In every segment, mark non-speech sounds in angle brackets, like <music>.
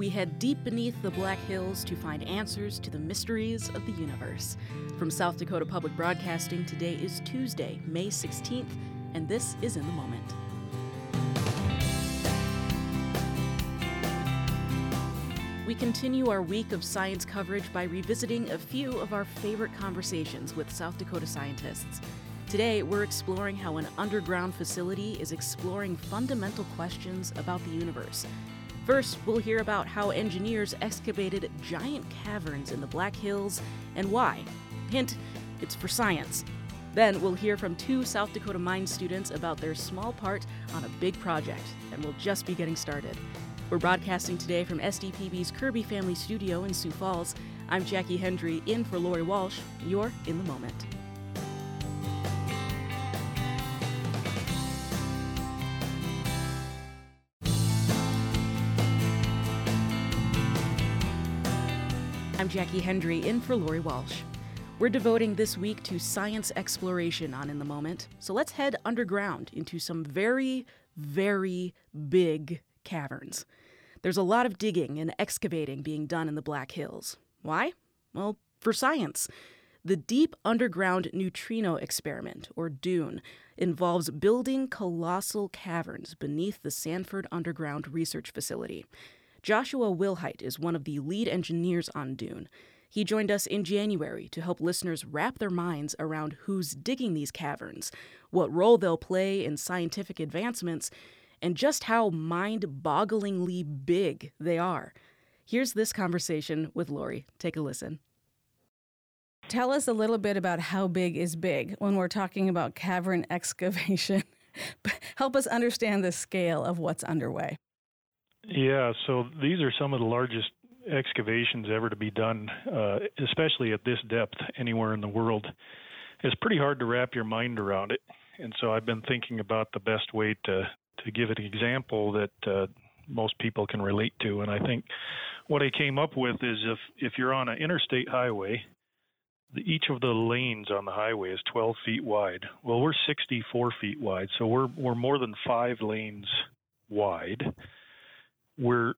we head deep beneath the Black Hills to find answers to the mysteries of the universe. From South Dakota Public Broadcasting, today is Tuesday, May 16th, and this is In the Moment. We continue our week of science coverage by revisiting a few of our favorite conversations with South Dakota scientists. Today, we're exploring how an underground facility is exploring fundamental questions about the universe. First, we'll hear about how engineers excavated giant caverns in the Black Hills and why. Hint, it's for science. Then we'll hear from two South Dakota Mine students about their small part on a big project, and we'll just be getting started. We're broadcasting today from SDPB's Kirby Family Studio in Sioux Falls. I'm Jackie Hendry in for Lori Walsh. You're in the moment. Jackie Hendry in for Lori Walsh. We're devoting this week to science exploration on In the Moment, so let's head underground into some very, very big caverns. There's a lot of digging and excavating being done in the Black Hills. Why? Well, for science. The Deep Underground Neutrino Experiment, or DUNE, involves building colossal caverns beneath the Sanford Underground Research Facility. Joshua Wilhite is one of the lead engineers on DUNE. He joined us in January to help listeners wrap their minds around who's digging these caverns, what role they'll play in scientific advancements, and just how mind bogglingly big they are. Here's this conversation with Lori. Take a listen. Tell us a little bit about how big is big when we're talking about cavern <laughs> excavation. Help us understand the scale of what's underway. Yeah, so these are some of the largest excavations ever to be done, uh, especially at this depth anywhere in the world. It's pretty hard to wrap your mind around it, and so I've been thinking about the best way to to give an example that uh, most people can relate to. And I think what I came up with is if if you're on an interstate highway, the, each of the lanes on the highway is 12 feet wide. Well, we're 64 feet wide, so we're we're more than five lanes wide we're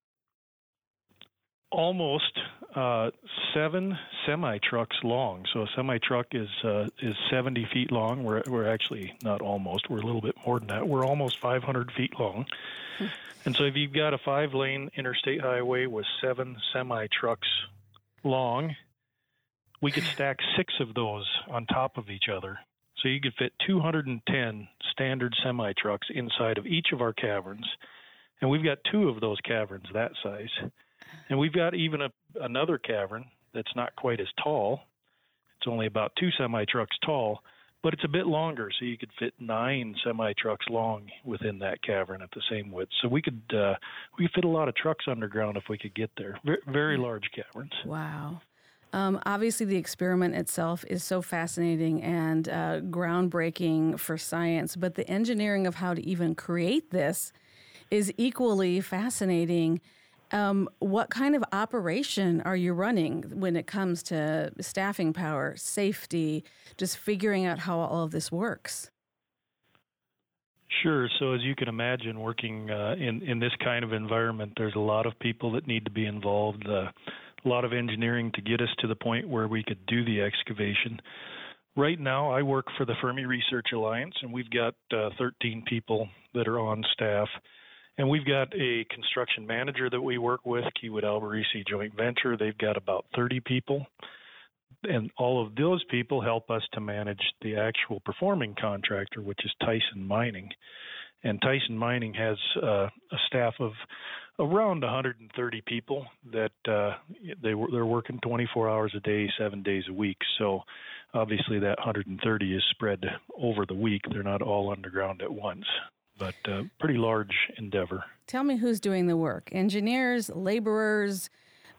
almost uh, seven semi trucks long. So a semi truck is uh, is 70 feet long. We're we're actually not almost. We're a little bit more than that. We're almost 500 feet long. Hmm. And so if you've got a five lane interstate highway with seven semi trucks long, we could <laughs> stack six of those on top of each other. So you could fit 210 standard semi trucks inside of each of our caverns and we've got two of those caverns that size. And we've got even a, another cavern that's not quite as tall. It's only about two semi trucks tall, but it's a bit longer, so you could fit nine semi trucks long within that cavern at the same width. So we could uh, we could fit a lot of trucks underground if we could get there. Very, very large caverns. Wow. Um, obviously, the experiment itself is so fascinating and uh, groundbreaking for science, but the engineering of how to even create this is equally fascinating. Um, what kind of operation are you running when it comes to staffing power, safety, just figuring out how all of this works? Sure. So, as you can imagine, working uh, in in this kind of environment, there's a lot of people that need to be involved. Uh, a lot of engineering to get us to the point where we could do the excavation. Right now, I work for the Fermi Research Alliance, and we've got uh, 13 people that are on staff. And we've got a construction manager that we work with, Kiewit Alberici Joint Venture. They've got about 30 people. And all of those people help us to manage the actual performing contractor, which is Thyssen Mining. And Thyssen Mining has uh, a staff of around 130 people that uh, they they're working 24 hours a day, seven days a week. So obviously that 130 is spread over the week. They're not all underground at once but uh, pretty large endeavor. Tell me who's doing the work engineers, laborers.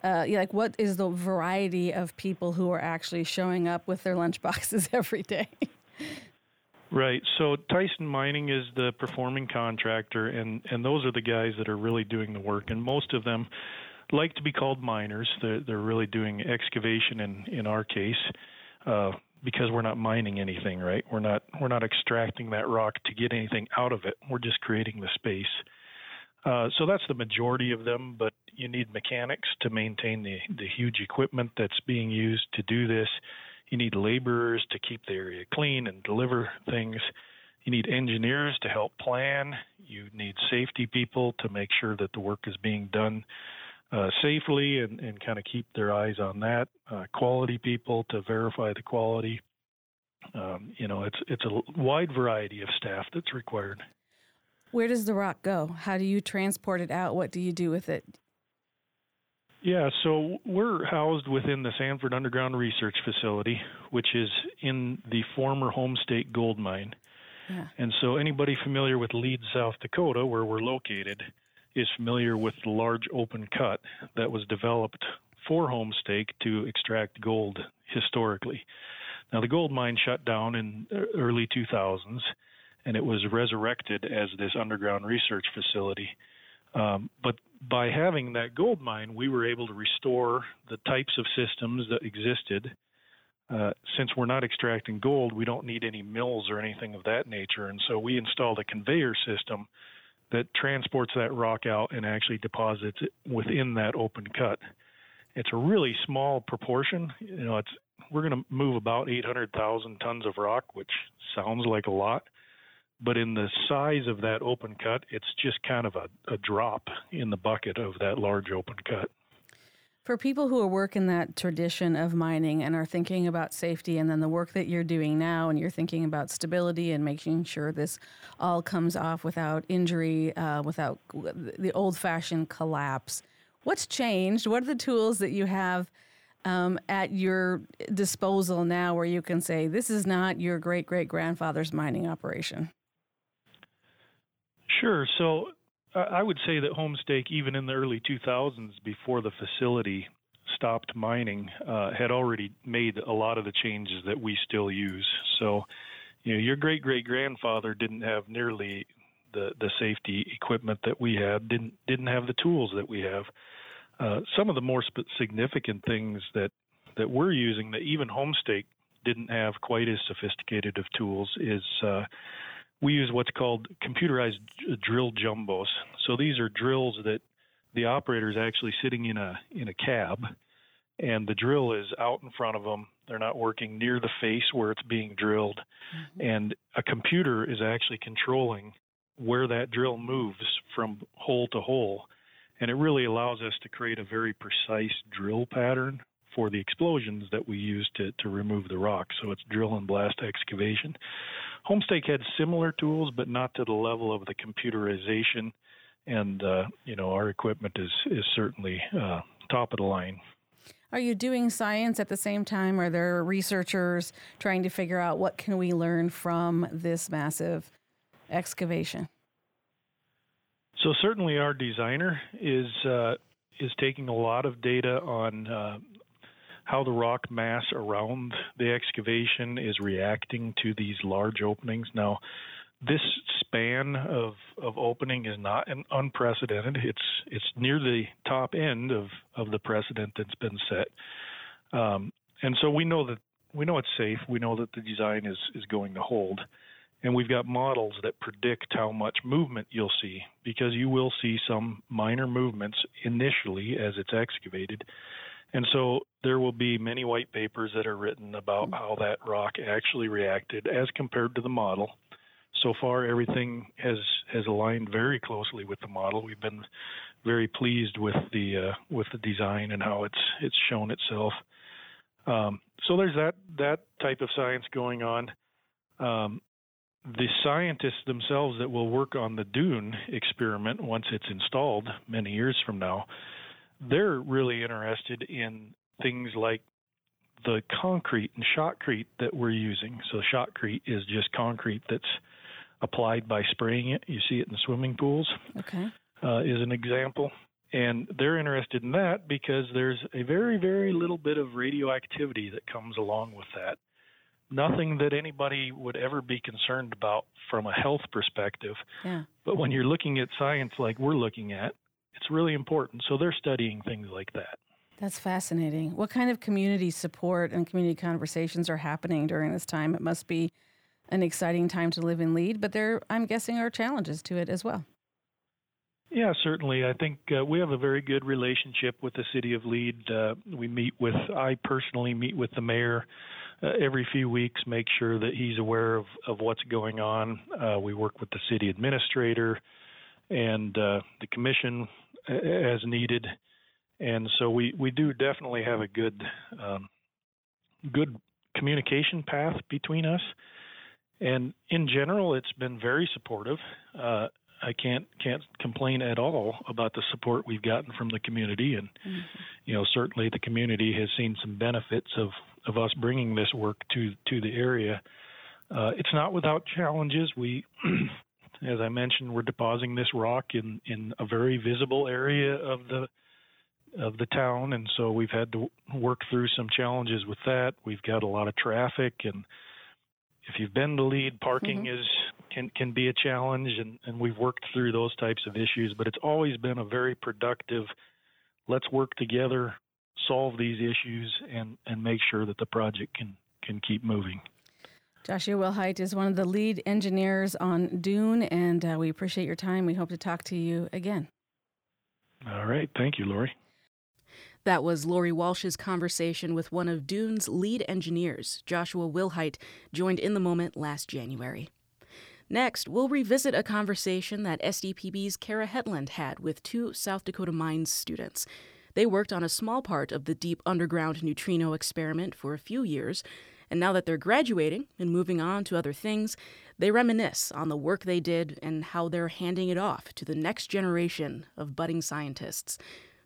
Uh, like, what is the variety of people who are actually showing up with their lunch <laughs> boxes every day? Right. So Thyssen Mining is the performing contractor, and and those are the guys that are really doing the work. And most of them like to be called miners. They're they're really doing excavation in in our case. Uh, because we're not mining anything, right? We're not we're not extracting that rock to get anything out of it. We're just creating the space. Uh, so that's the majority of them, but you need mechanics to maintain the, the huge equipment that's being used to do this. You need laborers to keep the area clean and deliver things. You need engineers to help plan. You need safety people to make sure that the work is being done uh, safely and, and kind of keep their eyes on that. Uh, quality people to verify the quality. Um, you know, it's it's a wide variety of staff that's required. Where does the rock go? How do you transport it out? What do you do with it? Yeah, so we're housed within the Sanford Underground Research Facility, which is in the former Homestake Gold Mine. Yeah. And so anybody familiar with Lead, South Dakota, where we're located, is familiar with the large open cut that was developed for Homestake to extract gold historically. Now, the gold mine shut down in early 2000s, and it was resurrected as this underground research facility. Um, but by having that gold mine, we were able to restore the types of systems that existed. Uh, since we're not extracting gold, we don't need any mills or anything of that nature. And so we installed a conveyor system that transports that rock out and actually deposits it within that open cut. It's a really small proportion. You know, it's we're going to move about 800,000 tons of rock, which sounds like a lot, but in the size of that open cut, it's just kind of a, a drop in the bucket of that large open cut. For people who are working that tradition of mining and are thinking about safety, and then the work that you're doing now, and you're thinking about stability and making sure this all comes off without injury, uh, without the old fashioned collapse, what's changed? What are the tools that you have um, at your disposal now where you can say, this is not your great great grandfather's mining operation? Sure. So I would say that Homestake, even in the early 2000s, before the facility stopped mining, uh, had already made a lot of the changes that we still use. So, you know, your great great grandfather didn't have nearly the the safety equipment that we had, didn't didn't have the tools that we have. Uh, some of the more sp- significant things that that we're using that even Homestake didn't have quite as sophisticated of tools is uh, we use what's called computerized drill jumbos. So these are drills that the operator is actually sitting in a in a cab, and the drill is out in front of them. They're not working near the face where it's being drilled, mm-hmm. and a computer is actually controlling where that drill moves from hole to hole, and it really allows us to create a very precise drill pattern for the explosions that we use to, to remove the rock. So it's drill and blast excavation. Homestake had similar tools, but not to the level of the computerization. And uh, you know, our equipment is is certainly uh, top of the line. Are you doing science at the same time? Are there researchers trying to figure out what can we learn from this massive excavation? So certainly, our designer is uh, is taking a lot of data on uh, how the rock mass around the excavation is reacting to these large openings. Now, this span of, of opening is not an unprecedented. It's it's near the top end of, of the precedent that's been set, um, and so we know that we know it's safe. We know that the design is is going to hold, and we've got models that predict how much movement you'll see because you will see some minor movements initially as it's excavated, and so there will be many white papers that are written about how that rock actually reacted as compared to the model. So far, everything has has aligned very closely with the model. We've been very pleased with the uh, with the design and how it's it's shown itself. Um, so there's that that type of science going on. Um, the scientists themselves that will work on the Dune experiment once it's installed many years from now they're really interested in things like the concrete and shotcrete that we're using. So shotcrete is just concrete that's applied by spraying it. You see it in swimming pools. Okay. Uh, is an example. And they're interested in that because there's a very, very little bit of radioactivity that comes along with that. Nothing that anybody would ever be concerned about from a health perspective. Yeah. But when you're looking at science like we're looking at, it's really important. So they're studying things like that. That's fascinating. What kind of community support and community conversations are happening during this time? It must be an exciting time to live and lead, but there, I'm guessing, are challenges to it as well. Yeah, certainly. I think uh, we have a very good relationship with the city of Lead. Uh, we meet with, I personally meet with the mayor uh, every few weeks, make sure that he's aware of, of what's going on. Uh, we work with the city administrator and uh, the commission as needed. And so we, we do definitely have a good um, good communication path between us. And in general, it's been very supportive. Uh, I can't can't complain at all about the support we've gotten from the community, and mm-hmm. you know certainly the community has seen some benefits of of us bringing this work to to the area. Uh, it's not without challenges. We, <clears throat> as I mentioned, we're depositing this rock in in a very visible area of the of the town, and so we've had to work through some challenges with that. We've got a lot of traffic and if you've been to lead, parking mm-hmm. is can can be a challenge, and and we've worked through those types of issues. But it's always been a very productive. Let's work together, solve these issues, and and make sure that the project can can keep moving. Joshua Wilhite is one of the lead engineers on Dune, and uh, we appreciate your time. We hope to talk to you again. All right. Thank you, Lori. That was Lori Walsh's conversation with one of Dune's lead engineers, Joshua Wilhite, joined in the moment last January. Next, we'll revisit a conversation that SDPB's Kara Hetland had with two South Dakota Mines students. They worked on a small part of the deep underground neutrino experiment for a few years, and now that they're graduating and moving on to other things, they reminisce on the work they did and how they're handing it off to the next generation of budding scientists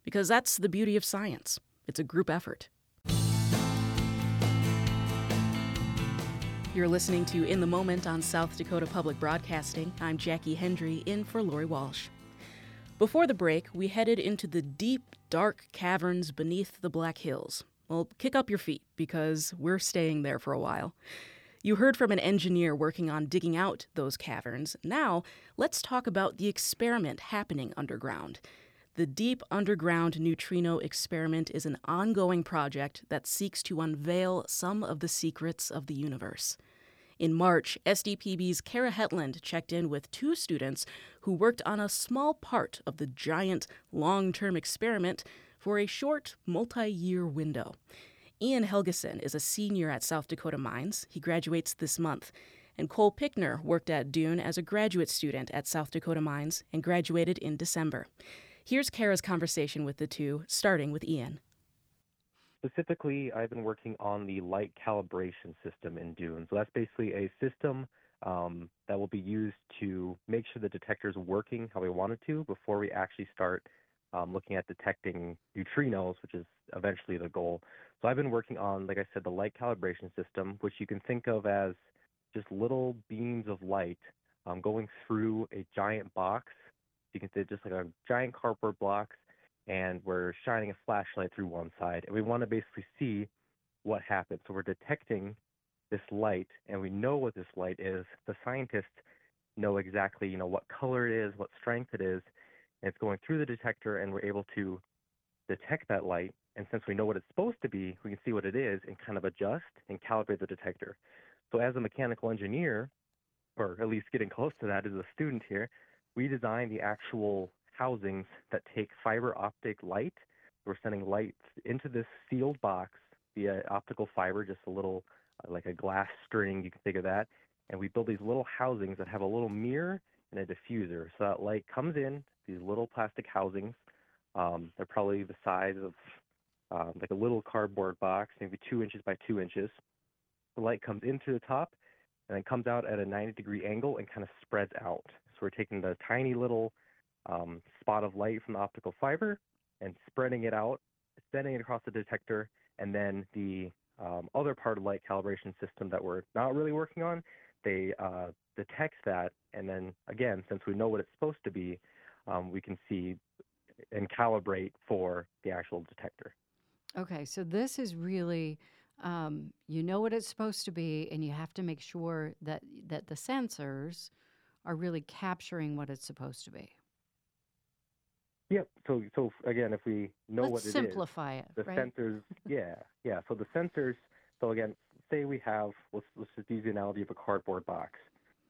because that's the beauty of science. It's a group effort. You're listening to In the Moment on South Dakota Public Broadcasting. I'm Jackie Hendry, in for Lori Walsh. Before the break, we headed into the deep, dark caverns beneath the Black Hills. Well, kick up your feet because we're staying there for a while. You heard from an engineer working on digging out those caverns. Now, let's talk about the experiment happening underground. The Deep Underground Neutrino Experiment is an ongoing project that seeks to unveil some of the secrets of the universe. In March, SDPB's Kara Hetland checked in with two students who worked on a small part of the giant long term experiment for a short multi year window. Ian Helgeson is a senior at South Dakota Mines. He graduates this month. And Cole Pickner worked at Dune as a graduate student at South Dakota Mines and graduated in December. Here's Kara's conversation with the two, starting with Ian. Specifically, I've been working on the light calibration system in Dune. So that's basically a system um, that will be used to make sure the detector is working how we want it to before we actually start um, looking at detecting neutrinos, which is eventually the goal. So I've been working on, like I said, the light calibration system, which you can think of as just little beams of light um, going through a giant box you can see just like a giant cardboard box, and we're shining a flashlight through one side, and we want to basically see what happens. So we're detecting this light, and we know what this light is. The scientists know exactly, you know, what color it is, what strength it is, and it's going through the detector, and we're able to detect that light. And since we know what it's supposed to be, we can see what it is and kind of adjust and calibrate the detector. So as a mechanical engineer, or at least getting close to that as a student here, we design the actual housings that take fiber optic light. We're sending light into this sealed box via optical fiber, just a little uh, like a glass string, you can think of that. And we build these little housings that have a little mirror and a diffuser. So that light comes in, these little plastic housings. Um, they're probably the size of um, like a little cardboard box, maybe two inches by two inches. The light comes in through the top and then comes out at a 90 degree angle and kind of spreads out. So we're taking the tiny little um, spot of light from the optical fiber and spreading it out, sending it across the detector, and then the um, other part of light calibration system that we're not really working on, they uh, detect that, and then again, since we know what it's supposed to be, um, we can see and calibrate for the actual detector. Okay, so this is really um, you know what it's supposed to be, and you have to make sure that that the sensors are really capturing what it's supposed to be. Yep. So, so again, if we know Let's what it simplify is, it. The right? sensors. <laughs> Yeah, yeah. So the sensors. So again, say we have let's let's just use the analogy of a cardboard box,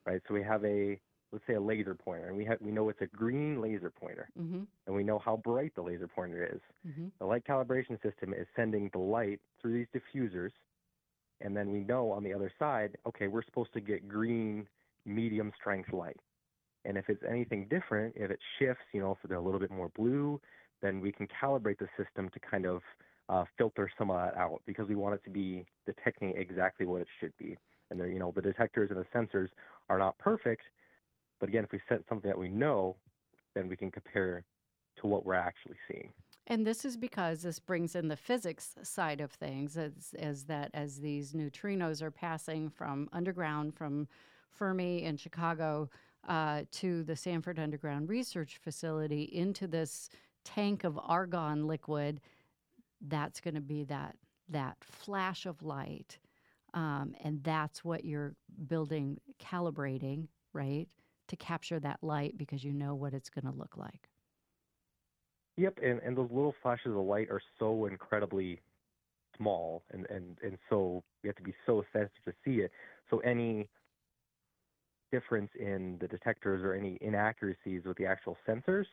right? So we have a let's say a laser pointer, and we have we know it's a green laser pointer, Mm-hmm. and we know how bright the laser pointer is. Mm-hmm. The light calibration system is sending the light through these diffusers, and then we know on the other side, okay, we're supposed to get green, medium strength light. And if it's anything different, if it shifts, you know, if they're a little bit more blue, then we can calibrate the system to kind of uh, filter some of that out because we want it to be detecting exactly what it should be. And there, you know, the detectors and the sensors are not perfect, but again, if we set something that we know, then we can compare to what we're actually seeing. And this is because this brings in the physics side of things, as, as that as these neutrinos are passing from underground from Fermi in Chicago uh, to the Sanford Underground Research Facility into this tank of argon liquid, that's going to be that that flash of light, um, and that's what you're building, calibrating, right, to capture that light because you know what it's going to look like. Yep, and, and those little flashes of light are so incredibly small and, and, and so you have to be so sensitive to see it. So any difference in the detectors or any inaccuracies with the actual sensors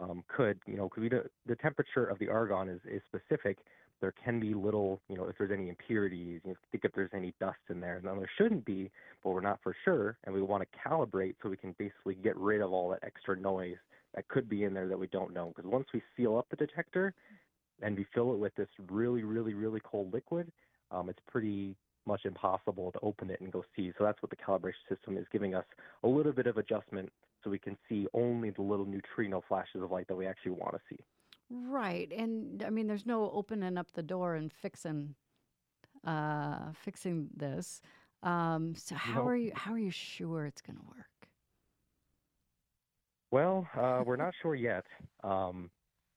um, could, you know, could be the, the temperature of the argon is, is specific. There can be little, you know, if there's any impurities, you know, think if there's any dust in there. Now there shouldn't be, but we're not for sure, and we want to calibrate so we can basically get rid of all that extra noise that could be in there that we don't know. Because once we seal up the detector and we fill it with this really, really, really cold liquid, um, it's pretty much impossible to open it and go see. So that's what the calibration system is giving us a little bit of adjustment so we can see only the little neutrino flashes of light that we actually want to see. Right, and I mean, there's no opening up the door and fixing, uh, fixing this. Um, so how No. are you? How are you sure it's going to work? Well, uh, we're <laughs> not sure yet. Um,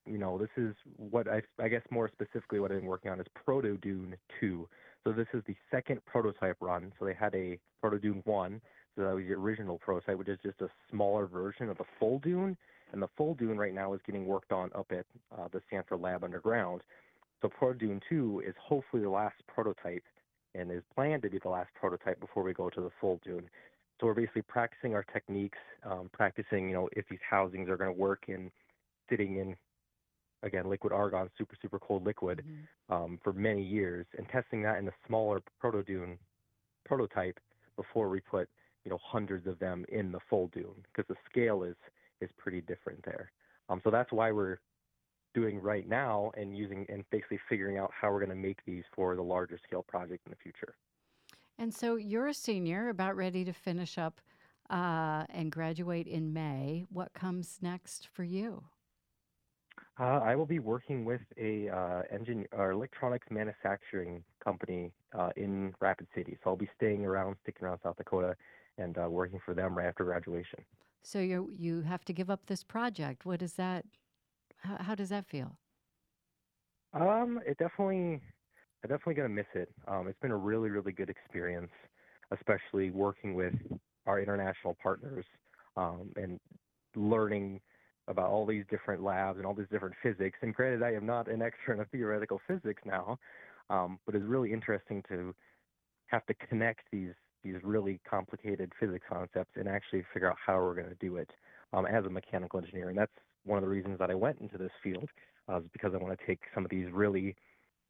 you know, this is what I, I guess more specifically what I've been working on is Proto Dune 2. So this is the second prototype run. So they had a Proto Dune 1. So that was the original prototype, which is just a smaller version of the full Dune. And the full Dune right now is getting worked on up at uh, the Sanford lab underground. So Proto Dune 2 is hopefully the last prototype and is planned to be the last prototype before we go to the full Dune. So we're basically practicing our techniques, um, practicing, you know, if these housings are going to work in sitting in, again, liquid argon, super, super cold liquid, Mhm. um, for many years, and testing that in a smaller proto dune prototype before we put, you know, hundreds of them in the full dune, because the scale is is pretty different there. Um, so that's why we're doing right now and using and basically figuring out how we're going to make these for the larger scale project in the future. And so you're a senior, about ready to finish up uh, and graduate in May. What comes next for you? Uh, I will be working with a uh, engine or electronics manufacturing company uh, in Rapid City. So I'll be staying around, sticking around South Dakota, and uh, working for them right after graduation. So you you have to give up this project. What is that? How, how does that feel? Um, it definitely, I'm definitely gonna miss it. Um, it's been a really, really good experience, especially working with our international partners um, and learning about all these different labs and all these different physics. And granted, I am not an expert in theoretical physics now, um, but it's really interesting to have to connect these these really complicated physics concepts and actually figure out how we're going to do it um, as a mechanical engineer. And that's one of the reasons that I went into this field, uh, is because I want to take some of these really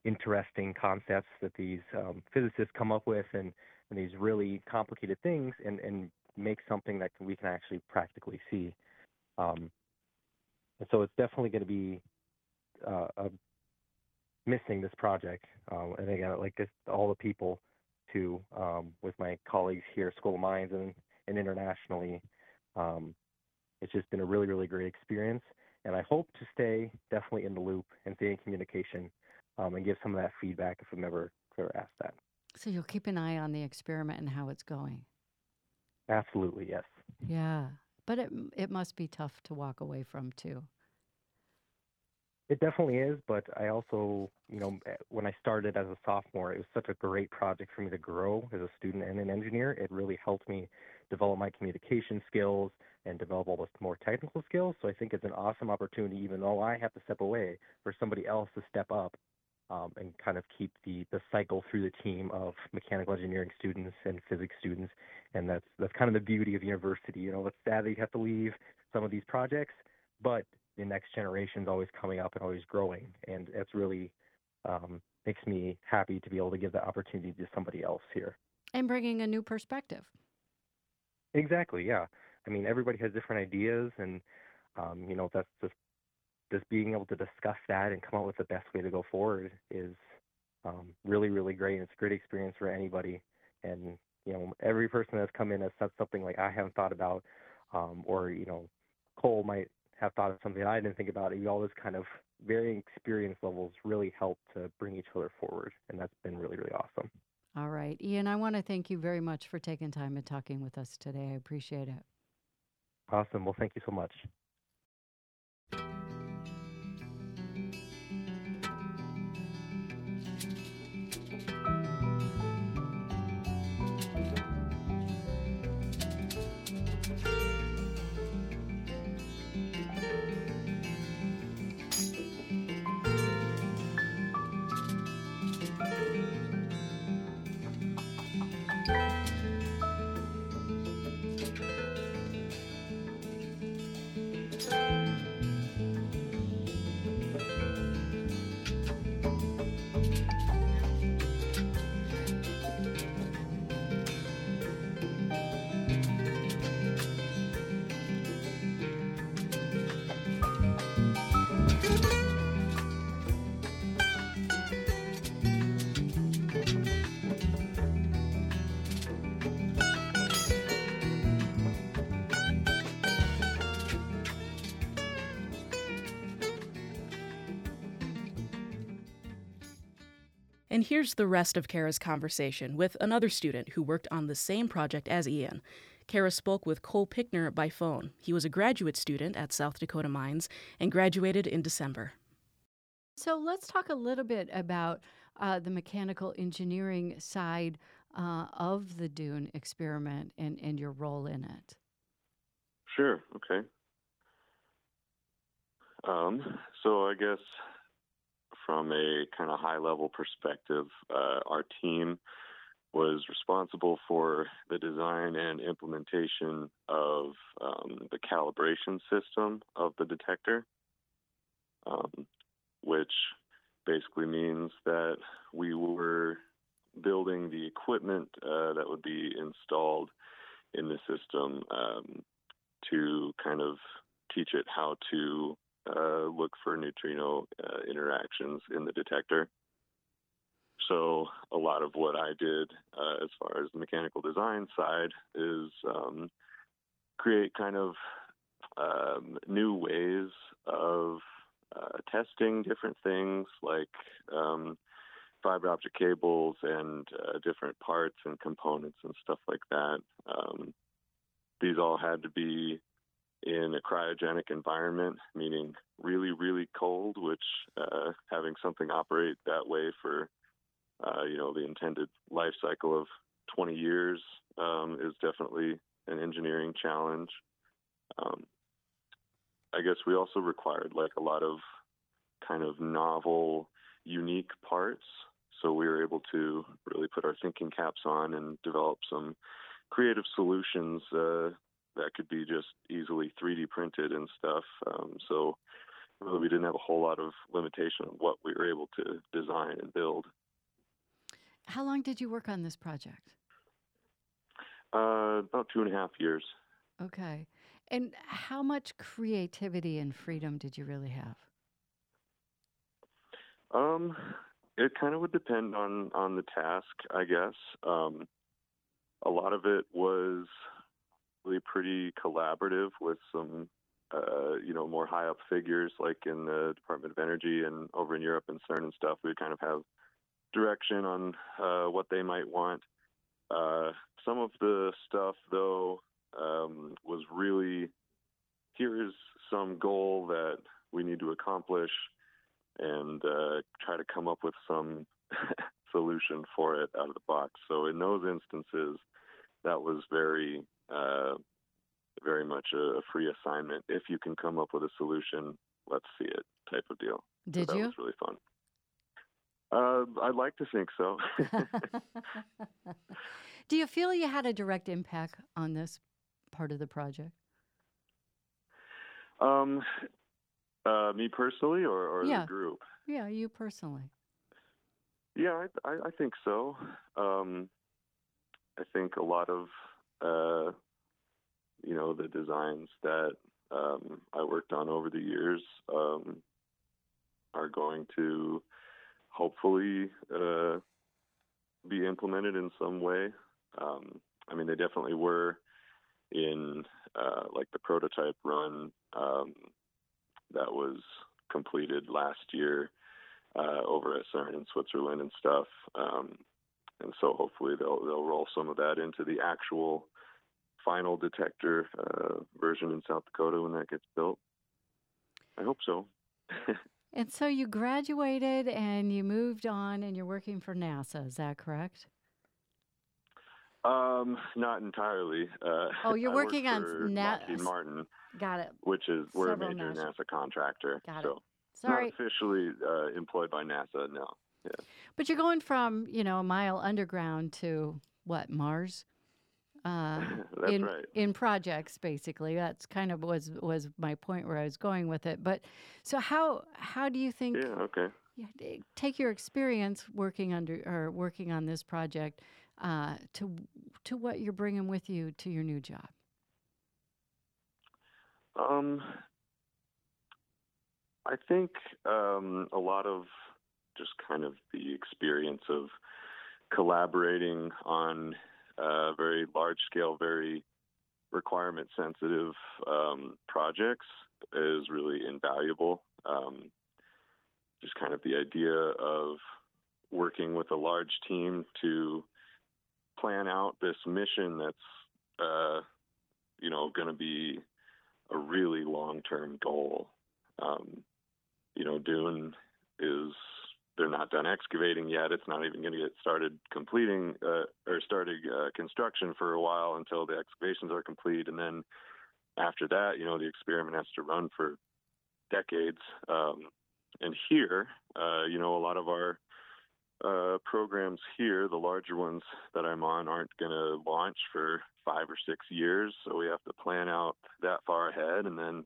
interesting concepts that these um, physicists come up with and, and these really complicated things and, and make something that we can actually practically see. Um, and so it's definitely going to be uh, missing this project. Um, and again, like this, all the people too, um, with my colleagues here at School of Mines and, and internationally. Um, it's just been a really, really great experience. And I hope to stay definitely in the loop and stay in communication um, and give some of that feedback if I'm ever, if I'm ever asked that. So you'll keep an eye on the experiment and how it's going. Absolutely, yes. Yeah, but it it must be tough to walk away from too. It definitely is, but I also, you know, eh, when I started as a sophomore, it was such a great project for me to grow as a student and an engineer. It really helped me develop my communication skills and develop all those more technical skills. So I think it's an awesome opportunity, even though I have to step away, for somebody else to step up um, and kind of keep the, the cycle through the team of mechanical engineering students and physics students. And that's that's kind of the beauty of university. You know, it's sad that you have to leave some of these projects, but the next generation is always coming up and always growing, and it's really um, makes me happy to be able to give that opportunity to somebody else here. And bringing a new perspective. Exactly. Yeah. I mean, everybody has different ideas, and um, you know, that's just just being able to discuss that and come up with the best way to go forward is um, really, really great. It's a great experience for anybody. And you know, every person that's come in has said something like I haven't thought about, um, or you know, Cole might have thought of something I didn't think about. We all this kind of varying experience levels really help to bring each other forward, and that's been really, really awesome. All right, Ian, I want to thank you very much for taking time and talking with us today. I appreciate it. Awesome. Well, thank you so much. And here's the rest of Kara's conversation with another student who worked on the same project as Ian. Kara spoke with Cole Pickner by phone. He was a graduate student at South Dakota Mines and graduated in December. So let's talk a little bit about uh, the mechanical engineering side uh, of the Dune experiment and, and your role in it. Sure. Okay. Um, so I guess from a kind of high level perspective, uh, our team was responsible for the design and implementation of um, the calibration system of the detector, um, which basically means that we were building the equipment uh, that would be installed in the system um, to kind of teach it how to uh, look for neutrino uh, interactions in the detector. So a lot of what I did uh, as far as the mechanical design side is um, create kind of um, new ways of uh, testing different things like um, fiber optic cables and uh, different parts and components and stuff like that. Um, these all had to be in a cryogenic environment, meaning really, really cold, which uh, having something operate that way for, uh, you know, the intended life cycle of 20 years um, is definitely an engineering challenge. Um, I guess we also required like a lot of kind of novel, unique parts. So we were able to really put our thinking caps on and develop some creative solutions uh, that could be just easily 3D printed and stuff. Um, so really, we didn't have a whole lot of limitation on what we were able to design and build. How long did you work on this project? Uh, about two and a half years. Okay. And how much creativity and freedom did you really have? Um, it kind of would depend on on the task, I guess. Um, a lot of it was pretty collaborative with some, uh, you know, more high up figures like in the Department of Energy and over in Europe and CERN and stuff. We kind of have direction on uh, what they might want. Uh, some of the stuff, though, um, was really here is some goal that we need to accomplish and uh, try to come up with some <laughs> solution for it out of the box. So in those instances, that was very uh, very much a, free assignment. If you can come up with a solution, let's see it type of deal. Did so that you? was really fun. Uh, I'd like to think so. <laughs> Do you feel you had a direct impact on this part of the project? Um, uh, me personally, or, or Yeah. the group? Yeah, you personally. Yeah, I, I, I think so. Um, I think a lot of, uh, you know, the designs that um, I worked on over the years um, are going to hopefully uh, be implemented in some way. Um, I mean, they definitely were in uh, like the prototype run um, that was completed last year uh, over at CERN in Switzerland and stuff. Um, and so hopefully they'll they'll roll some of that into the actual final detector uh, version in South Dakota when that gets built. I hope so. <laughs> And so you graduated and you moved on and you're working for NASA, is that correct? um, not entirely. Uh, Oh, you're <laughs> I work working on for Na- Lockheed Martin, Got it. which is we're a major NASA NASA contractor. Got it. so Sorry. not officially uh, employed by NASA. No. But you're going from, you know, a mile underground to what, Mars? Uh, <laughs> That's in, right. in projects basically that's kind of was was my point where i was going with it but so how how do you think Yeah. Okay. yeah, take your experience working under or working on this project uh, to to what you're bringing with you to your new job Um, I think um, a lot of just kind of the experience of collaborating on uh, very large scale, very requirement sensitive um, projects is really invaluable. Um, just kind of the idea of working with a large team to plan out this mission that's, uh, you know, going to be a really long term goal. Um, you know, Dune is they're not done excavating yet. It's not even going to get started completing uh, or starting uh, construction for a while until the excavations are complete, and then after that, you know, the experiment has to run for decades. Um, and here, uh, you know, a lot of our uh, programs here, the larger ones that I'm on, aren't going to launch for five or six years. So we have to plan out that far ahead. And then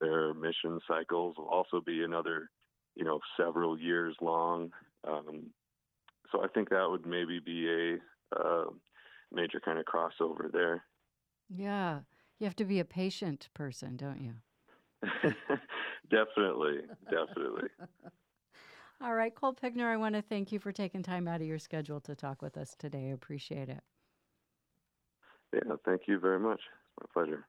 their mission cycles will also be another, you know, several years long. Um, so I think that would maybe be a uh, major kind of crossover there. yeah you have to be a patient person don't you <laughs> definitely, definitely. <laughs> all right cole pickner i want to thank you for taking time out of your schedule to talk with us today i appreciate it Yeah, thank you very much. It's my pleasure.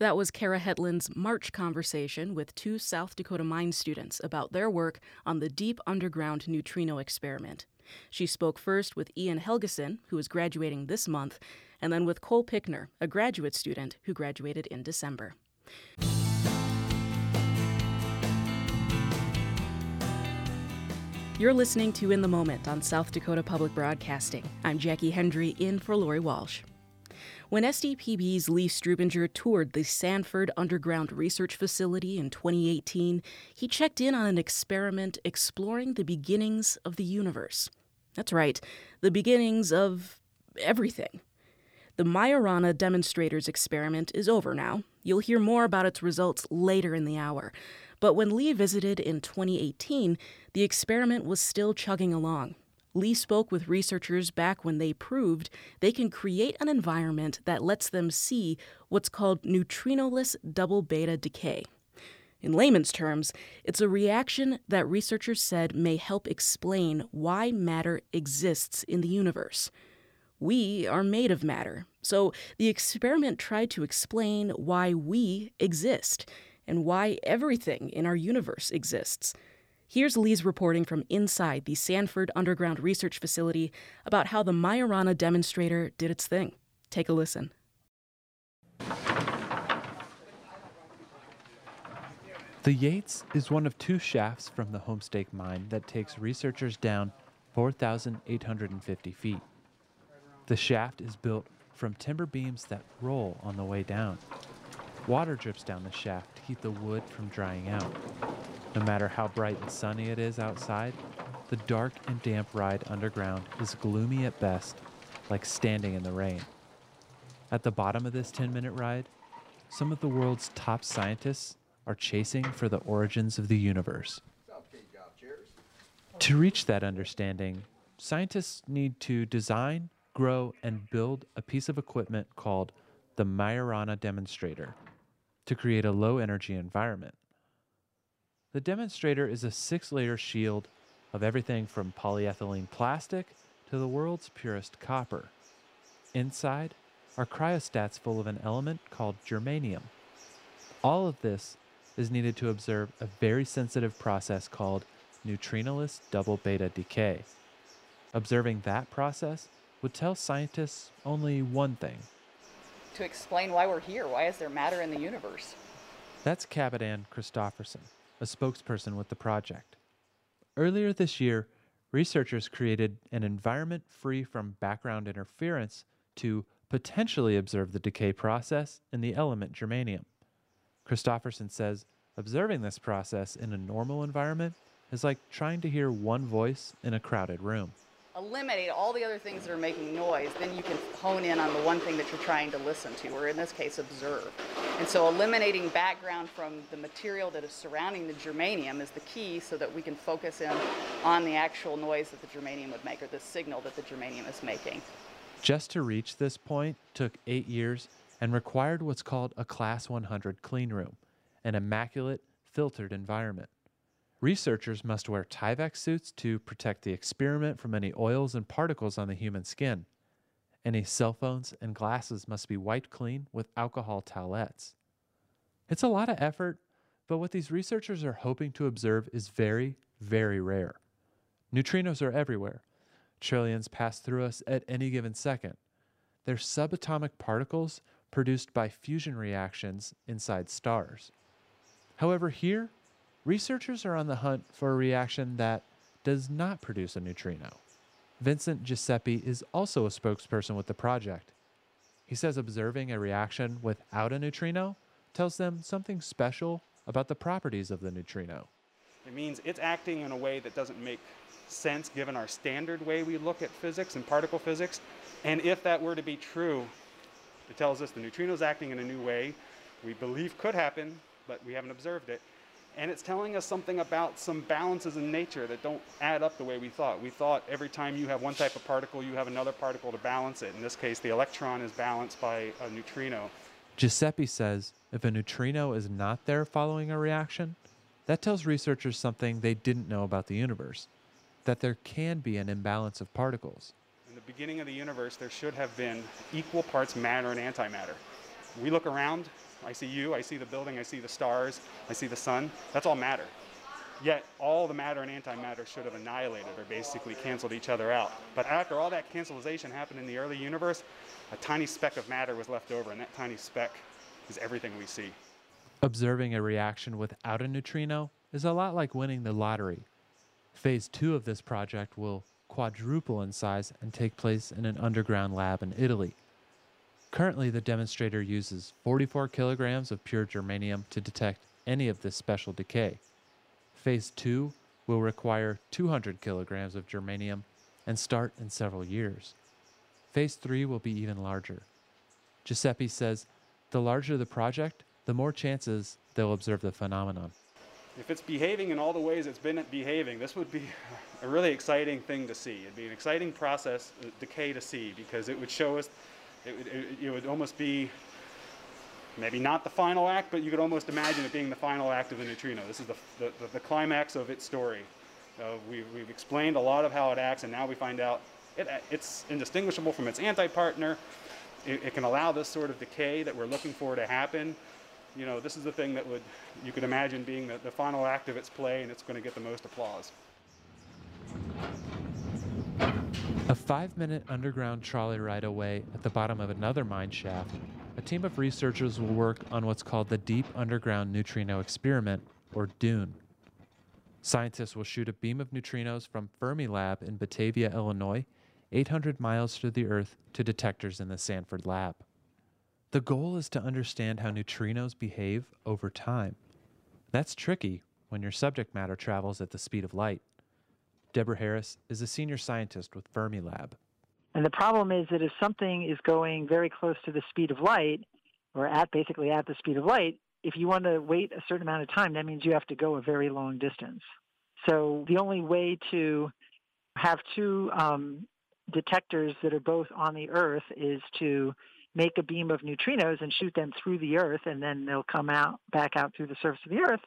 That was Kara Hetland's March conversation with two South Dakota mine students about their work on the deep underground neutrino experiment. She spoke first with Ian Helgeson, who is graduating this month, and then with Cole Pickner, a graduate student who graduated in December. You're listening to In the Moment on South Dakota Public Broadcasting. I'm Jackie Hendry in for Lori Walsh. When SDPB's Lee Strubinger toured the Sanford Underground Research Facility in 2018, he checked in on an experiment exploring the beginnings of the universe. That's right, the beginnings of everything. The Majorana Demonstrators experiment is over now. You'll hear more about its results later in the hour. But when Lee visited in 2018, the experiment was still chugging along. Lee spoke with researchers back when they proved they can create an environment that lets them see what's called neutrinoless double beta decay. In layman's terms, it's a reaction that researchers said may help explain why matter exists in the universe. We are made of matter, so the experiment tried to explain why we exist and why everything in our universe exists. Here's Lee's reporting from inside the Sanford Underground Research Facility about how the Majorana demonstrator did its thing. Take a listen. The Yates is one of two shafts from the Homestake mine that takes researchers down 4,850 feet. The shaft is built from timber beams that roll on the way down. Water drips down the shaft to keep the wood from drying out. No matter how bright and sunny it is outside, the dark and damp ride underground is gloomy at best, like standing in the rain. At the bottom of this 10 minute ride, some of the world's top scientists are chasing for the origins of the universe. To reach that understanding, scientists need to design, grow, and build a piece of equipment called the Majorana demonstrator to create a low energy environment. The demonstrator is a six layer shield of everything from polyethylene plastic to the world's purest copper. Inside are cryostats full of an element called germanium. All of this is needed to observe a very sensitive process called neutrinoless double beta decay. Observing that process would tell scientists only one thing. To explain why we're here, why is there matter in the universe? That's Cabot Capitan Christofferson, a spokesperson with the project. Earlier this year, researchers created an environment free from background interference to potentially observe the decay process in the element germanium. Christofferson says observing this process in a normal environment is like trying to hear one voice in a crowded room. Eliminate all the other things that are making noise, then you can hone in on the one thing that you're trying to listen to, or in this case, observe. And so, eliminating background from the material that is surrounding the germanium is the key so that we can focus in on the actual noise that the germanium would make, or the signal that the germanium is making. Just to reach this point took eight years and required what's called a Class 100 clean room, an immaculate, filtered environment. Researchers must wear Tyvek suits to protect the experiment from any oils and particles on the human skin. Any cell phones and glasses must be wiped clean with alcohol towelettes. It's a lot of effort, but what these researchers are hoping to observe is very, very rare. Neutrinos are everywhere. Trillions pass through us at any given second. They're subatomic particles produced by fusion reactions inside stars. However, here, researchers are on the hunt for a reaction that does not produce a neutrino. Vincent Guiseppe is also a spokesperson with the project. He says observing a reaction without a neutrino tells them something special about the properties of the neutrino. It means it's acting in a way that doesn't make sense given our standard way we look at physics and particle physics. And if that were to be true, it tells us the neutrino is acting in a new way we believe could happen, but we haven't observed it. And it's telling us something about some balances in nature that don't add up the way we thought. We thought every time you have one type of particle, you have another particle to balance it. In this case, the electron is balanced by a neutrino. Guiseppe says if a neutrino is not there following a reaction, that tells researchers something they didn't know about the universe that there can be an imbalance of particles. In the beginning of the universe, there should have been equal parts matter and antimatter. We look around, I see you, I see the building, I see the stars, I see the sun. That's all matter. Yet all the matter and antimatter should have annihilated or basically canceled each other out. But after all that cancellation happened in the early universe, a tiny speck of matter was left over, and that tiny speck is everything we see. Observing a reaction without a neutrino is a lot like winning the lottery. Phase two of this project will quadruple in size and take place in an underground lab in Italy. Currently, the demonstrator uses 44 kilograms of pure germanium to detect any of this special decay. Phase 2 will require 200 kilograms of germanium and start in several years. Phase 3 will be even larger. Guiseppe says the larger the project, the more chances they'll observe the phenomenon. If it's behaving in all the ways it's been behaving, this would be <laughs> a really exciting thing to see. It'd be an exciting process, uh, decay to see, because it would show us it would, it, it would almost be maybe not the final act, but you could almost imagine it being the final act of the neutrino. This is the, the, the climax of its story. Uh, we've, we've explained a lot of how it acts, and now we find out it, it's indistinguishable from its antipartner. It, it can allow this sort of decay that we're looking for to happen. You know, this is the thing that would you could imagine being the, the final act of its play, and it's going to get the most applause. A five minute underground trolley ride away at the bottom of another mine shaft, a team of researchers will work on what's called the Deep Underground Neutrino Experiment, or DUNE. Scientists will shoot a beam of neutrinos from Fermilab in Batavia, Illinois, 800 miles to the Earth to detectors in the Sanford lab. The goal is to understand how neutrinos behave over time. That's tricky when your subject matter travels at the speed of light. Deborah Harris is a senior scientist with Fermilab. And the problem is that if something is going very close to the speed of light, or at basically at the speed of light, if you want to wait a certain amount of time, that means you have to go a very long distance. So the only way to have two um, detectors that are both on the Earth is to make a beam of neutrinos and shoot them through the Earth, and then they'll come out back out through the surface of the Earth,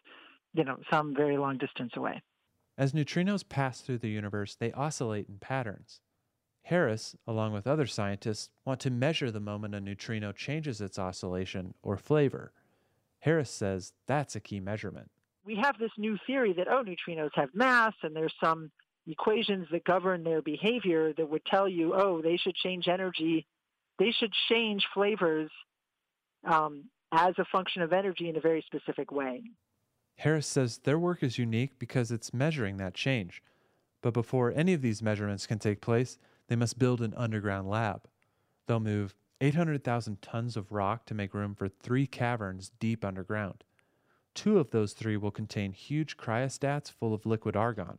you know, some very long distance away. As neutrinos pass through the universe, they oscillate in patterns. Harris, along with other scientists, want to measure the moment a neutrino changes its oscillation or flavor. Harris says that's a key measurement. We have this new theory that, oh, neutrinos have mass and there's some equations that govern their behavior that would tell you, oh, they should change energy, they should change flavors um, as a function of energy in a very specific way. Harris says their work is unique because it's measuring that change. But before any of these measurements can take place, they must build an underground lab. They'll move 800,000 tons of rock to make room for three caverns deep underground. Two of those three will contain huge cryostats full of liquid argon.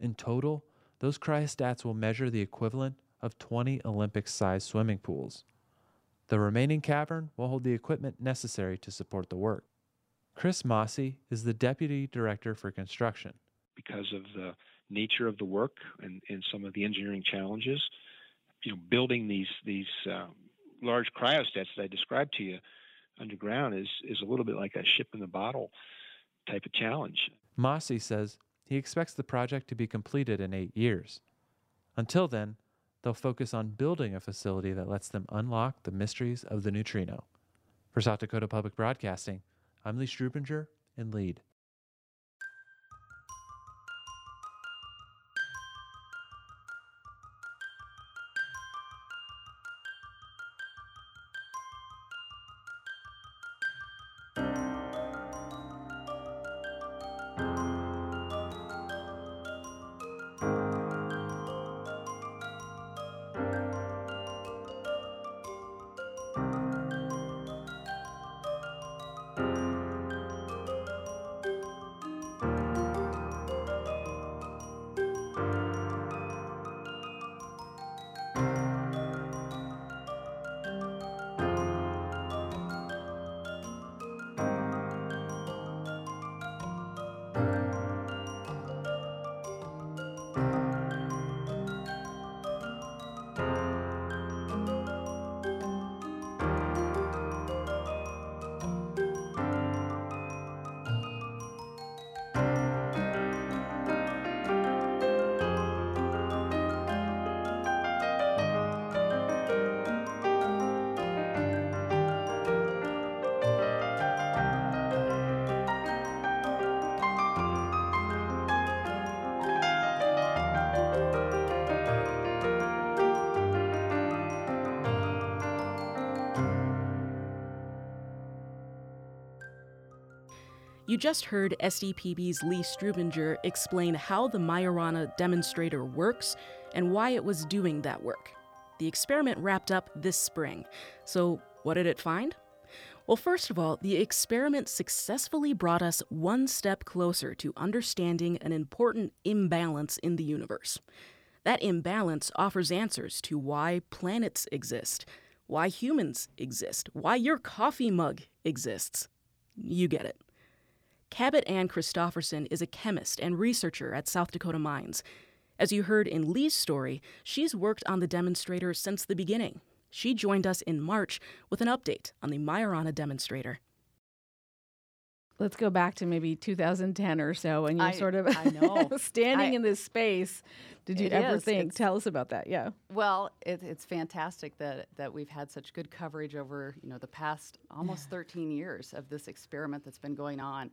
In total, those cryostats will measure the equivalent of 20 Olympic sized swimming pools. The remaining cavern will hold the equipment necessary to support the work. Chris Mossey is the Deputy Director for Construction. Because of the nature of the work and, and some of the engineering challenges, you know, building these these um, large cryostats that I described to you underground is is a little bit like a ship in the bottle type of challenge. Mossey says he expects the project to be completed in eight years. Until then, they'll focus on building a facility that lets them unlock the mysteries of the neutrino. For South Dakota Public Broadcasting, I'm Lee Strubinger and Lead. You just heard SDPB's Lee Strubinger explain how the Majorana demonstrator works and why it was doing that work. The experiment wrapped up this spring. So, what did it find? Well, first of all, the experiment successfully brought us one step closer to understanding an important imbalance in the universe. That imbalance offers answers to why planets exist, why humans exist, why your coffee mug exists. You get it. Cabot Ann Christofferson is a chemist and researcher at South Dakota Mines. As you heard in Lee's story, she's worked on the demonstrator since the beginning. She joined us in March with an update on the Majorana demonstrator. Let's go back to maybe 2010 or so, and you're I- sort of I know. <laughs> standing I- in this space. Did you ever is. think? Tell us about that. Yeah. Well, it, it's fantastic that, that we've had such good coverage over you know the past almost 13 years of this experiment that's been going on,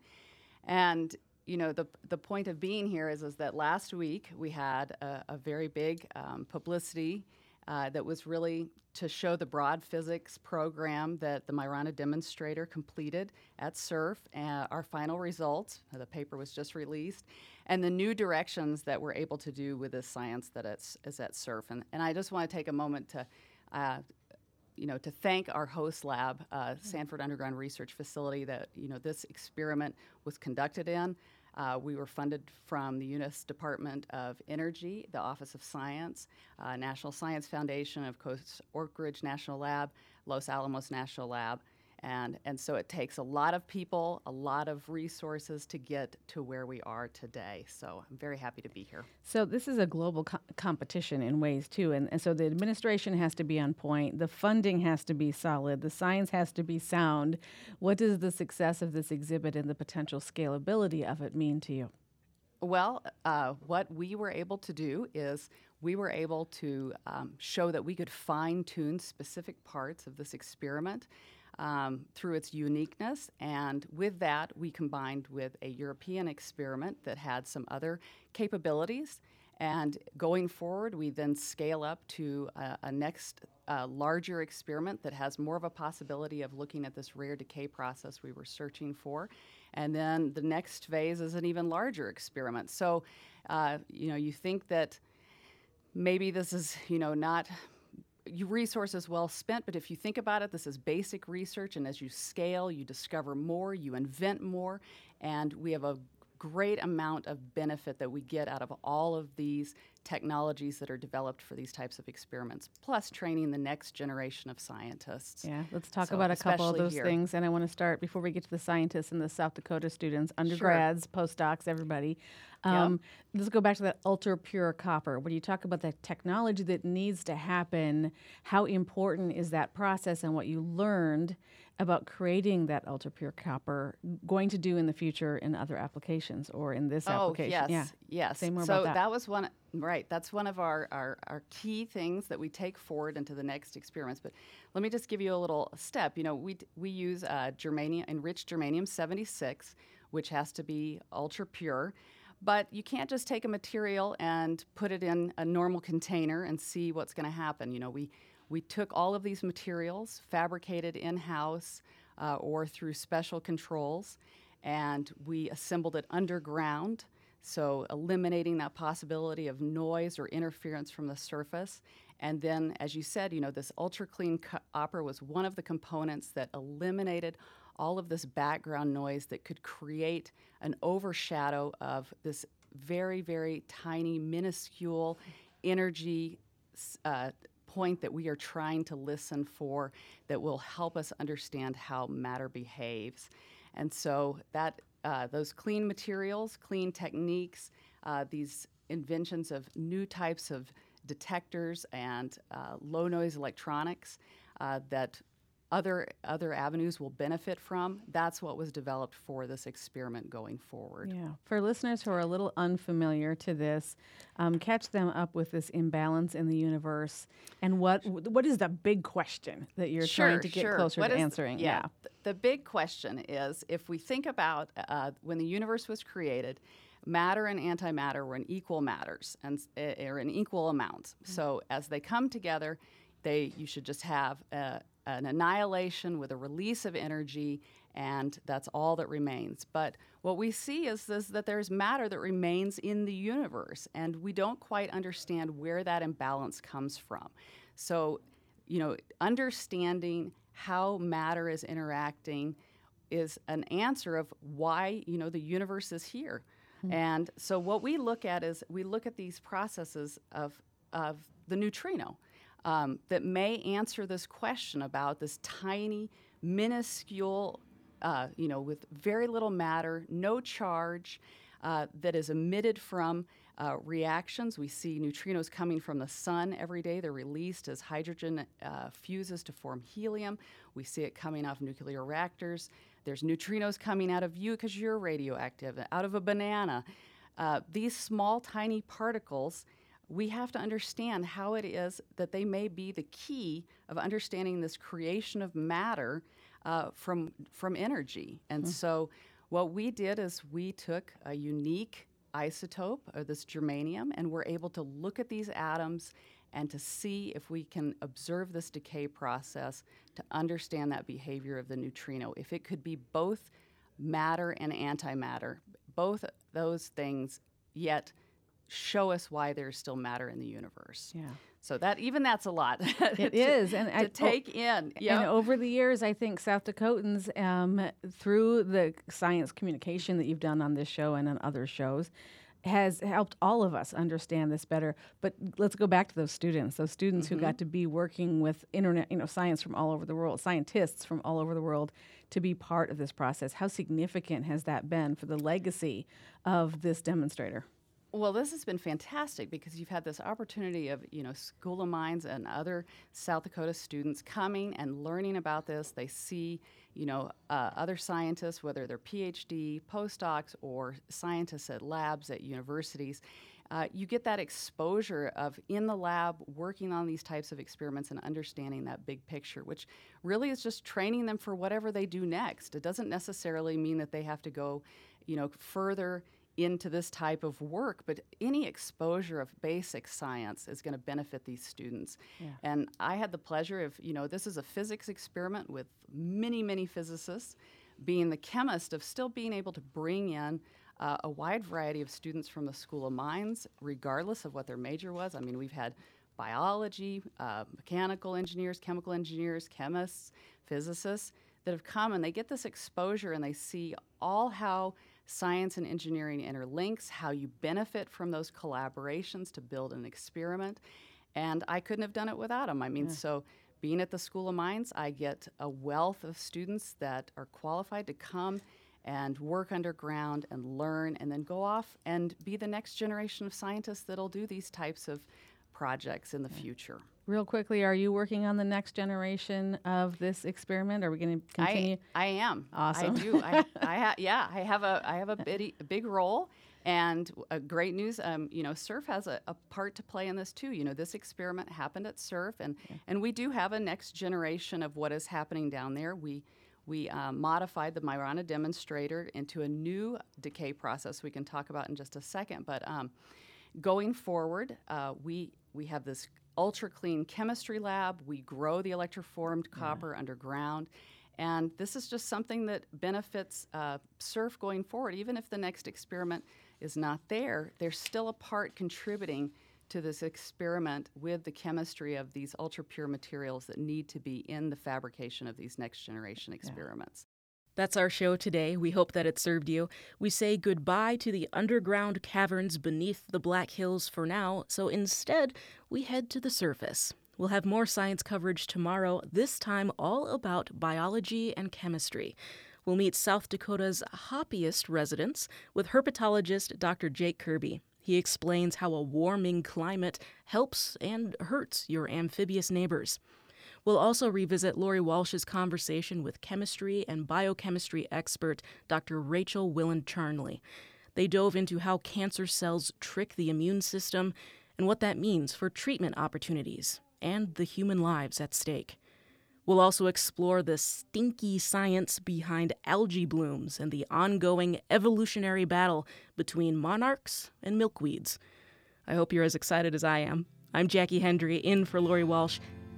and you know the the point of being here is is that last week we had a, a very big um, publicity uh, that was really to show the broad physics program that the Majorana demonstrator completed at SURF. Uh, our final results, uh, the paper was just released, and the new directions that we're able to do with this science that it's, is at SURF. And, and I just want to take a moment to uh, you know, to thank our host lab, uh, Sanford Underground Research Facility, that you know this experiment was conducted in. Uh, we were funded from the U.S. Department of Energy, the Office of Science, uh, National Science Foundation, of course, Oak Ridge National Lab, Los Alamos National Lab, and, and so it takes a lot of people, a lot of resources to get to where we are today. So I'm very happy to be here. So this is a global co- competition in ways too. And, and so the administration has to be on point, the funding has to be solid, the science has to be sound. What does the success of this exhibit and the potential scalability of it mean to you? Well, uh, what we were able to do is we were able to um, show that we could fine tune specific parts of this experiment um, through its uniqueness. And with that, we combined with a European experiment that had some other capabilities. And going forward, we then scale up to a, a next uh, larger experiment that has more of a possibility of looking at this rare decay process we were searching for. And then the next phase is an even larger experiment. So, uh, you know, you think that maybe this is, you know, not resources well spent, but if you think about it, this is basic research, and as you scale, you discover more, you invent more, and we have a great amount of benefit that we get out of all of these technologies that are developed for these types of experiments, plus training the next generation of scientists. Yeah, let's talk so about a couple of those here. things. And I want to start before we get to the scientists and the South Dakota students, undergrads, sure. postdocs, everybody. Um, yep. Let's go back to that ultra pure copper. When you talk about the technology that needs to happen, how important is that process and what you learned about creating that ultra pure copper going to do in the future in other applications or in this oh, application? Yes, yeah. yes. Say more so about that. that was one right. That's one of our, our, our key things that we take forward into the next experiments. But let me just give you a little step. You know, we we use uh, germanium enriched germanium 76, which has to be ultra pure. But you can't just take a material and put it in a normal container and see what's going to happen. You know, we we took all of these materials, fabricated in house uh, or through special controls, and we assembled it underground. So, eliminating that possibility of noise or interference from the surface. And then, as you said, you know, this ultra clean copper was one of the components that eliminated all of this background noise that could create an overshadow of this very, very tiny, minuscule energy uh, point that we are trying to listen for that will help us understand how matter behaves. And so that uh, those clean materials, clean techniques, uh, these inventions of new types of detectors and uh, low noise electronics uh, that other other avenues will benefit from. That's what was developed for this experiment going forward. Yeah. For listeners who are a little unfamiliar to this, um, catch them up with this imbalance in the universe and what what is the big question that you're sure, trying to get sure. closer what to answering? Yeah. yeah. The big question is if we think about uh, when the universe was created matter and antimatter were in equal matters and uh, are in equal amounts. Mm-hmm. So as they come together, they you should just have uh, an annihilation with a release of energy, and that's all that remains. But what we see is, is that there's matter that remains in the universe, and we don't quite understand where that imbalance comes from. So, you know, understanding how matter is interacting is an answer of why, you know, the universe is here. Mm-hmm. And so what we look at is we look at these processes of, of the neutrino um, that may answer this question about this tiny, minuscule, uh, you know, with very little matter, no charge, uh, that is emitted from uh, reactions. We see neutrinos coming from the sun every day. They're released as hydrogen uh, fuses to form helium. We see it coming off nuclear reactors. There's neutrinos coming out of you because you're radioactive, out of a banana. Uh, these small, tiny particles we have to understand how it is that they may be the key of understanding this creation of matter uh, from from energy. And mm. so, what we did is we took a unique isotope of this germanium, and we're able to look at these atoms and to see if we can observe this decay process to understand that behavior of the neutrino. If it could be both matter and antimatter, both those things, yet show us why there's still matter in the universe. Yeah. So that even that's a lot. <laughs> It to, is, and to I, take oh, in. Yep. And over the years, I think South Dakotans, um, through the science communication that you've done on this show and on other shows, has helped all of us understand this better. But let's go back to those students, those students mm-hmm. who got to be working with internet, you know, science from all over the world, scientists from all over the world to be part of this process. How significant has that been for the legacy of this demonstrator? Well, this has been fantastic because you've had this opportunity of, you know, School of Mines and other South Dakota students coming and learning about this. They see, you know, uh, other scientists, whether they're PhD, postdocs, or scientists at labs at universities. Uh, you get that exposure of in the lab working on these types of experiments and understanding that big picture, which really is just training them for whatever they do next. It doesn't necessarily mean that they have to go, you know, further into this type of work, but any exposure of basic science is going to benefit these students. Yeah. And I had the pleasure of, you know, this is a physics experiment with many, many physicists. Being the chemist, of still being able to bring in uh, a wide variety of students from the School of Mines, regardless of what their major was. I mean, we've had biology, uh, mechanical engineers, chemical engineers, chemists, physicists that have come and they get this exposure and they see all how science and engineering interlinks, how you benefit from those collaborations to build an experiment. And I couldn't have done it without them. I mean, yeah. so being at the School of Mines, I get a wealth of students that are qualified to come and work underground and learn and then go off and be the next generation of scientists that'll do these types of projects in the future. Real quickly, are you working on the next generation of this experiment? Are we going to continue? I, I am. Awesome. I do. I, <laughs> I ha- yeah, I have a I have a big, a big role. And uh, great news, um, you know, SURF has a, a, part to play in this too. You know, this experiment happened at SURF, and yeah. and we do have a next generation of what is happening down there. We we um, modified the Majorana demonstrator into a new decay process we can talk about in just a second. But um, going forward, uh, we we have this ultra clean chemistry lab. We grow the electroformed copper yeah. underground. And this is just something that benefits uh, SURF going forward. Even if the next experiment is not there, there's still a part contributing to this experiment with the chemistry of these ultra pure materials that need to be in the fabrication of these next generation experiments. That's our show today. We hope that it served you. We say goodbye to the underground caverns beneath the Black Hills for now, so instead, we head to the surface. We'll have more science coverage tomorrow, this time all about biology and chemistry. We'll meet South Dakota's hoppiest residents with herpetologist Dr. Jake Kirby. He explains how a warming climate helps and hurts your amphibious neighbors. We'll also revisit Lori Walsh's conversation with chemistry and biochemistry expert Dr. Rachel Willand Charnley. They dove into how cancer cells trick the immune system and what that means for treatment opportunities and the human lives at stake. We'll also explore the stinky science behind algae blooms and the ongoing evolutionary battle between monarchs and milkweeds. I hope you're as excited as I am. I'm Jackie Hendry, in for Lori Walsh.